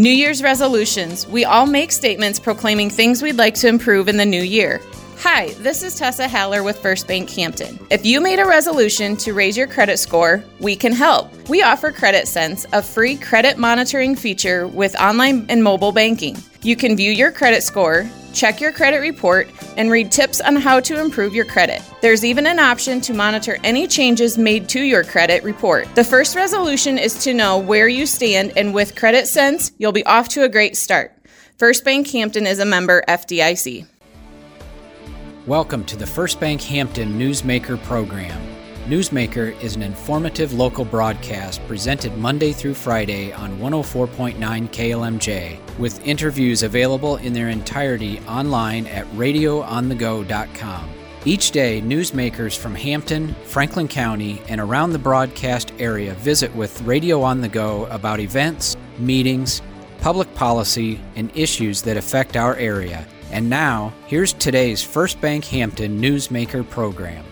New Year's resolutions. We all make statements proclaiming things we'd like to improve in the new year. Hi, this is Tessa Haller with First Bank Hampton. If you made a resolution to raise your credit score, we can help. We offer Credit Sense, a free credit monitoring feature with online and mobile banking. You can view your credit score, check your credit report, and read tips on how to improve your credit. There's even an option to monitor any changes made to your credit report. The first resolution is to know where you stand, and with Credit Sense, you'll be off to a great start. First Bank Hampton is a member FDIC. Welcome to the First Bank Hampton Newsmaker program. Newsmaker is an informative local broadcast presented Monday through Friday on 104.9 KLMJ, with interviews available in their entirety online at radioonthego.com. Each day, newsmakers from Hampton, Franklin County, and around the broadcast area visit with Radio on the Go about events, meetings, public policy, and issues that affect our area. And now, here's today's First Bank Hampton Newsmaker program.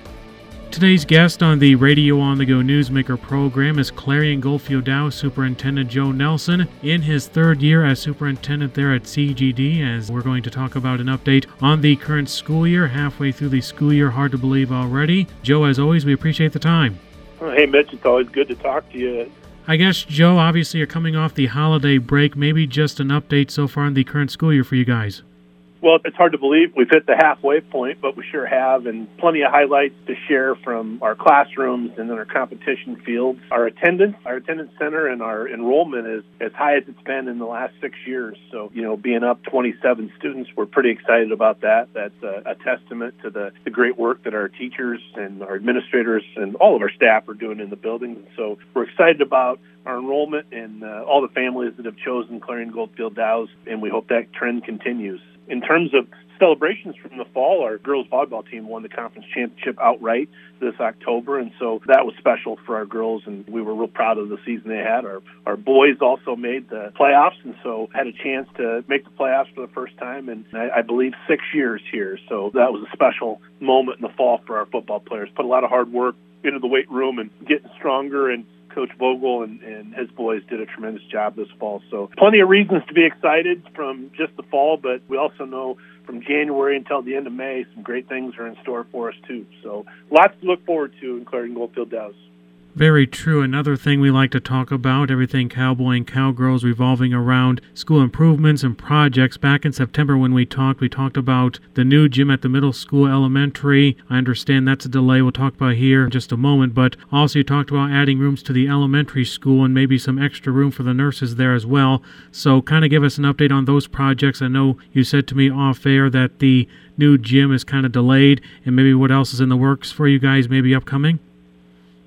Today's guest on the Radio on the Go Newsmaker program is Clarion Goldfield Dows Superintendent Joe Nelson in his third year as superintendent there at CGD. As we're going to talk about an update on the current school year, halfway through the school year, hard to believe already. Joe, as always, we appreciate the time. Hey, Mitch, it's always good to talk to you. I guess, Joe, obviously you're coming off the holiday break. Maybe just an update so far in the current school year for you guys. Well, it's hard to believe we've hit the halfway point, but we sure have, and plenty of highlights to share from our classrooms and then our competition fields. Our attendance, our attendance center, and our enrollment is as high as it's been in the last six years. So, you know, being up 27 students, we're pretty excited about that. That's a, a testament to the, the great work that our teachers and our administrators and all of our staff are doing in the building. So, we're excited about our enrollment and uh, all the families that have chosen Clarion Goldfield Dows, and we hope that trend continues in terms of celebrations from the fall, our girls volleyball team won the conference championship outright this October, and so that was special for our girls, and we were real proud of the season they had. Our our boys also made the playoffs, and so had a chance to make the playoffs for the first time in I, I believe six years here. So that was a special moment in the fall for our football players. Put a lot of hard work into the weight room and getting stronger and Coach Vogel and, and his boys did a tremendous job this fall. So plenty of reasons to be excited from just the fall, but we also know from January until the end of May, some great things are in store for us too. So lots to look forward to in Goldfield Dows. Very true. Another thing we like to talk about, everything cowboy and cowgirls revolving around school improvements and projects. Back in September when we talked, we talked about the new gym at the middle school elementary. I understand that's a delay we'll talk about here in just a moment, but also you talked about adding rooms to the elementary school and maybe some extra room for the nurses there as well. So kind of give us an update on those projects. I know you said to me off air that the new gym is kind of delayed and maybe what else is in the works for you guys maybe upcoming?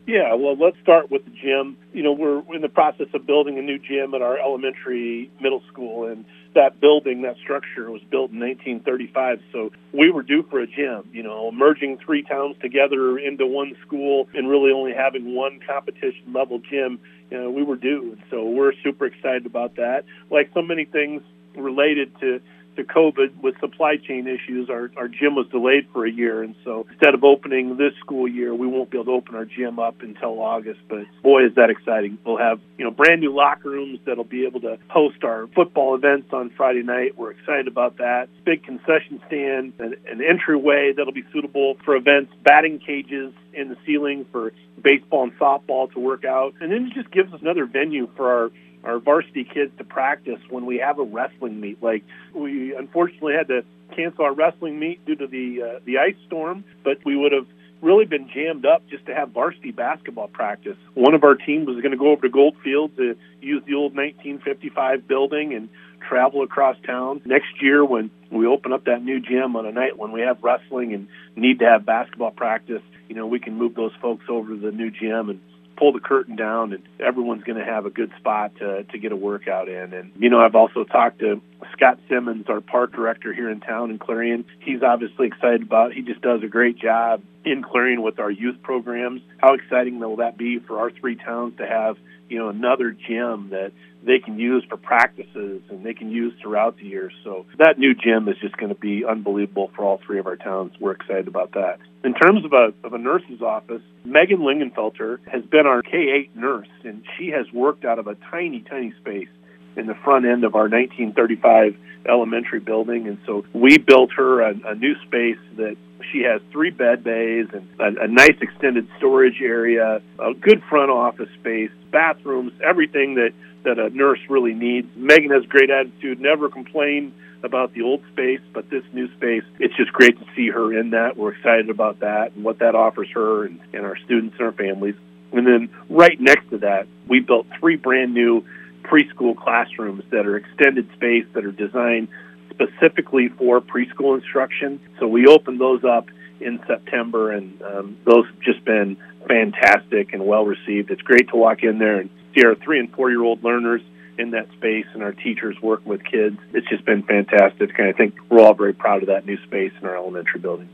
Yeah, well, let's start with the gym. You know, we're in the process of building a new gym at our elementary middle school, and that building, that structure was built in 1935. So we were due for a gym, you know, merging three towns together into one school and really only having one competition level gym. You know, we were due. And so we're super excited about that. Like so many things related to to COVID with supply chain issues, our, our gym was delayed for a year. And so instead of opening this school year, we won't be able to open our gym up until August. But boy, is that exciting. We'll have, you know, brand new locker rooms that'll be able to host our football events on Friday night. We're excited about that. Big concession stand, an, an entryway that'll be suitable for events, batting cages in the ceiling for baseball and softball to work out. And then it just gives us another venue for our our varsity kids to practice when we have a wrestling meet. Like we unfortunately had to cancel our wrestling meet due to the uh, the ice storm, but we would have really been jammed up just to have varsity basketball practice. One of our teams was going to go over to Goldfield to use the old 1955 building and travel across town. Next year, when we open up that new gym on a night when we have wrestling and need to have basketball practice, you know, we can move those folks over to the new gym and pull the curtain down and everyone's going to have a good spot to, to get a workout in. And, you know, I've also talked to Scott Simmons, our park director here in town in Clarion. He's obviously excited about it. He just does a great job in Clarion with our youth programs. How exciting will that be for our three towns to have, you know, another gym that they can use for practices and they can use throughout the year. So that new gym is just going to be unbelievable for all three of our towns. We're excited about that. In terms of a, of a nurse's office, Megan Lingenfelter has been our K 8 nurse, and she has worked out of a tiny, tiny space in the front end of our 1935 elementary building. And so we built her a, a new space that she has three bed bays and a, a nice extended storage area, a good front office space, bathrooms, everything that, that a nurse really needs. Megan has great attitude, never complained about the old space, but this new space, it's just great to see her in that. We're excited about that and what that offers her and, and our students and our families. And then right next to that, we built three brand new preschool classrooms that are extended space that are designed specifically for preschool instruction. So we opened those up in September, and um, those have just been fantastic and well received. It's great to walk in there and see our three and four year old learners in that space and our teachers working with kids. It's just been fantastic, and I think we're all very proud of that new space in our elementary building.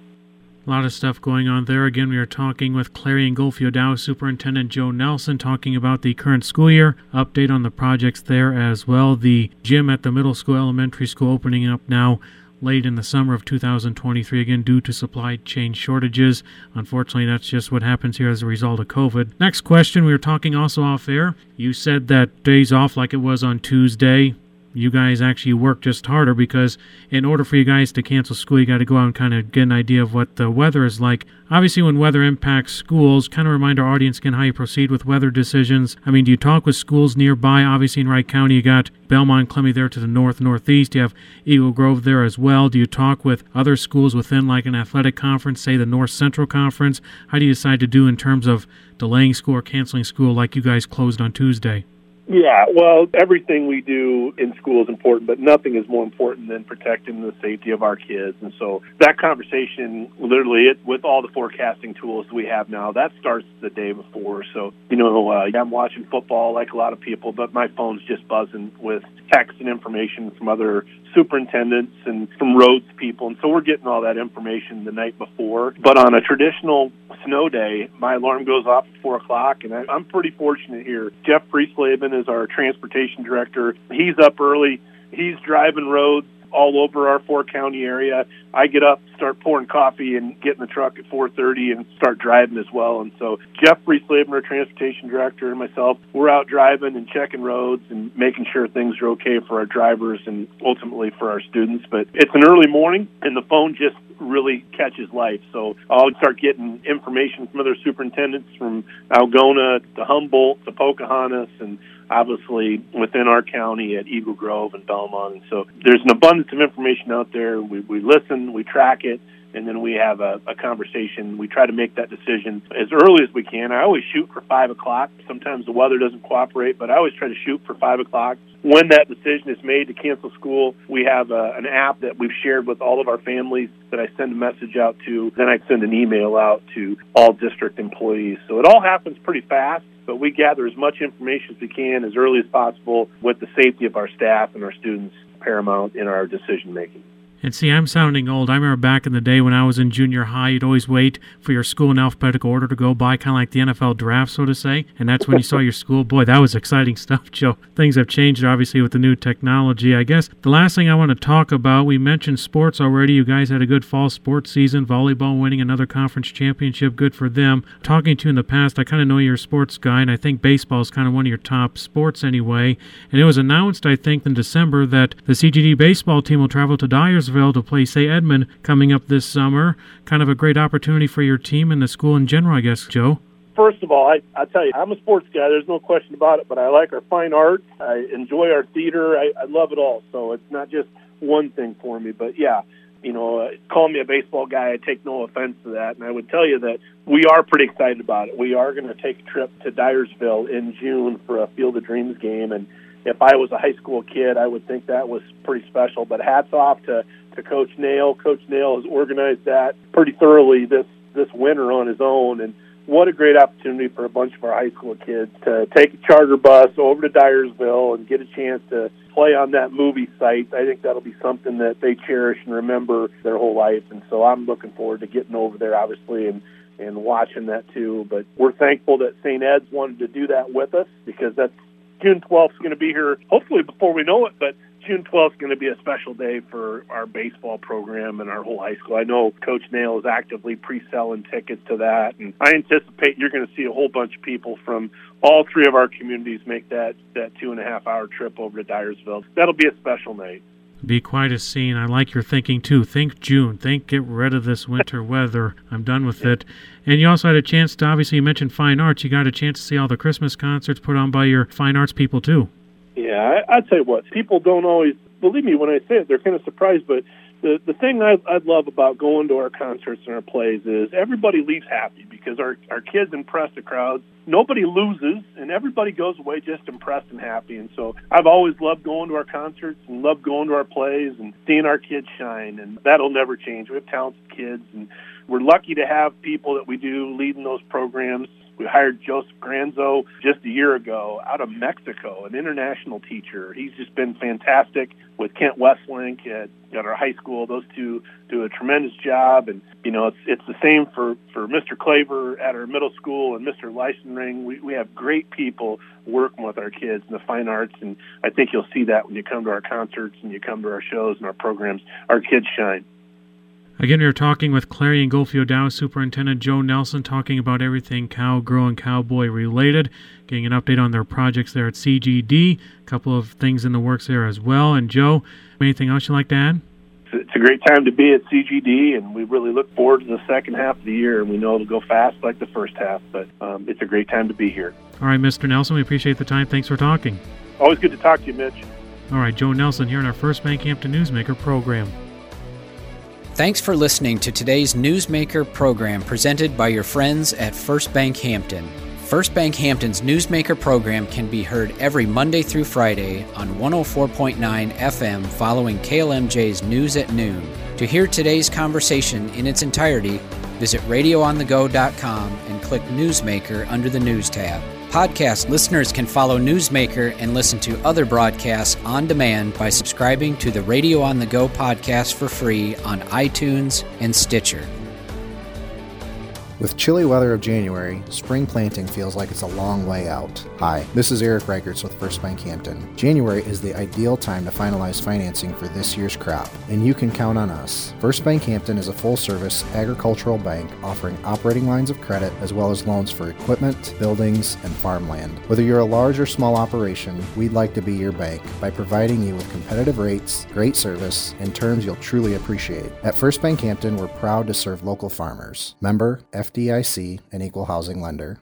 A lot of stuff going on there. Again, we are talking with Clarion Goldfield Dows Superintendent Joe Nelson, talking about the current school year, update on the projects there as well. The gym at the middle school, elementary school opening up now late in the summer of 2023, again, due to supply chain shortages. Unfortunately, that's just what happens here as a result of COVID. Next question we were talking also off air. You said that days off like it was on Tuesday you guys actually work just harder because in order for you guys to cancel school, you got to go out and kind of get an idea of what the weather is like. Obviously, when weather impacts schools, kind of remind our audience again how you proceed with weather decisions. I mean, do you talk with schools nearby? Obviously, in Wright County, you got Belmond, Klemme there to the north, northeast. You have Eagle Grove there as well. Do you talk with other schools within, like an athletic conference, say the North Central Conference? How do you decide to do in terms of delaying school or canceling school like you guys closed on Tuesday? Yeah, well, everything we do in school is important, but nothing is more important than protecting the safety of our kids. And so that conversation, literally, it, with all the forecasting tools we have now, that starts the day before. So, you know, uh, I'm watching football like a lot of people, but my phone's just buzzing with text and information from other superintendents and from roads people. And so we're getting all that information the night before. But on a traditional snow day, my alarm goes off at 4 o'clock, and I, I'm pretty fortunate here. Jeff Priestleben is our transportation director. He's up early. He's driving roads all over our four county area. I get up, start pouring coffee, and get in the truck at 4:30 and start driving as well. And so Jeffrey our transportation director, and myself, we're out driving and checking roads and making sure things are okay for our drivers and ultimately for our students. But it's an early morning, and the phone just really catches life. So I'll start getting information from other superintendents from Algona to Humboldt to Pocahontas and obviously within our county at Eagle Grove and Belmond. And so there's an abundance of information out there. We, we listen, we track it, and then we have a, a conversation. We try to make that decision as early as we can. I always shoot for five o'clock. Sometimes the weather doesn't cooperate, but I always try to shoot for five o'clock. When that decision is made to cancel school, we have a, an app that we've shared with all of our families that I send a message out to. Then I send an email out to all district employees. So it all happens pretty fast but we gather as much information as we can as early as possible with the safety of our staff and our students paramount in our decision making. And see, I'm sounding old. I remember back in the day when I was in junior high, you'd always wait for your school in alphabetical order to go by, kind of like the NFL draft, so to say. And that's when you saw your school. Boy, that was exciting stuff, Joe. Things have changed, obviously, with the new technology. I guess the last thing I want to talk about, we mentioned sports already. You guys had a good fall sports season, volleyball winning another conference championship. Good for them. Talking to you in the past, I kind of know you're a sports guy, and I think baseball is kind of one of your top sports anyway. And it was announced, I think, in December that the CGD baseball team will travel to Dyersville to play, St. Edmond coming up this summer. Kind of a great opportunity for your team and the school in general, I guess, Joe. First of all, I, I tell you, I'm a sports guy. There's no question about it. But I like our fine art. I enjoy our theater. I, I love it all. So it's not just one thing for me. But yeah, you know, uh, call me a baseball guy. I take no offense to that. And I would tell you that we are pretty excited about it. We are going to take a trip to Dyersville in June for a Field of Dreams game. And if I was a high school kid, I would think that was pretty special. But hats off to to Coach Nail. Coach Nail has organized that pretty thoroughly this this winter on his own, and what a great opportunity for a bunch of our high school kids to take a charter bus over to Dyersville and get a chance to play on that movie site. I think that'll be something that they cherish and remember their whole life, and so I'm looking forward to getting over there, obviously, and and watching that too. But we're thankful that St. Ed's wanted to do that with us because that's June 12th is going to be here, hopefully before we know it, but June 12th is going to be a special day for our baseball program and our whole high school. I know Coach Nail is actively pre-selling tickets to that, and I anticipate you're going to see a whole bunch of people from all three of our communities make that that two and a half hour trip over to Dyersville. That'll be a special night. Be quite a scene. I like your thinking too. Think June. Think get rid of this winter weather. I'm done with it. And you also had a chance to obviously you mentioned fine arts. You got a chance to see all the Christmas concerts put on by your fine arts people too. Yeah, I, I'd say what people don't always believe me when I say it. They're kind of surprised, but the the thing I, I love about going to our concerts and our plays is everybody leaves happy because our our kids impress the crowds. Nobody loses, and everybody goes away just impressed and happy. And so I've always loved going to our concerts and loved going to our plays and seeing our kids shine, and that'll never change. We have talented kids, and we're lucky to have people that we do leading those programs we hired Joseph Granzo just a year ago out of Mexico, an international teacher. He's just been fantastic with Kent Westlink at, at our high school. Those two do a tremendous job, and you know it's it's the same for for Mr. Claver at our middle school and Mr. Leisenring. We we have great people working with our kids in the fine arts, and I think you'll see that when you come to our concerts and you come to our shows and our programs. Our kids shine. Again, we are talking with Clarion Goldfield Dows Superintendent Joe Nelson, talking about everything cow, cowgirl and cowboy related, getting an update on their projects there at CGD, a couple of things in the works there as well. And Joe, anything else you'd like to add? It's a great time to be at CGD, and we really look forward to the second half of the year. And we know it'll go fast like the first half, but um, it's a great time to be here. All right, Mr. Nelson, we appreciate the time. Thanks for talking. Always good to talk to you, Mitch. All right, Joe Nelson here in our First Bank Hampton Newsmaker program. Thanks for listening to today's Newsmaker program presented by your friends at First Bank Hampton. First Bank Hampton's Newsmaker program can be heard every Monday through Friday on 104.9 FM following KLMJ's News at Noon. To hear today's conversation in its entirety, visit radioonthego.com and click Newsmaker under the News tab. Podcast listeners can follow Newsmaker and listen to other broadcasts on demand by subscribing to the Radio on the Go podcast for free on iTunes and Stitcher. With chilly weather of January, spring planting feels like it's a long way out. Hi, this is Eric Reichertz with First Bank Hampton. January is the ideal time to finalize financing for this year's crop, and you can count on us. First Bank Hampton is a full service agricultural bank offering operating lines of credit as well as loans for equipment, buildings, and farmland. Whether you're a large or small operation, we'd like to be your bank by providing you with competitive rates, great service, and terms you'll truly appreciate. At First Bank Hampton, we're proud to serve local farmers. Member FDIC, an equal housing lender.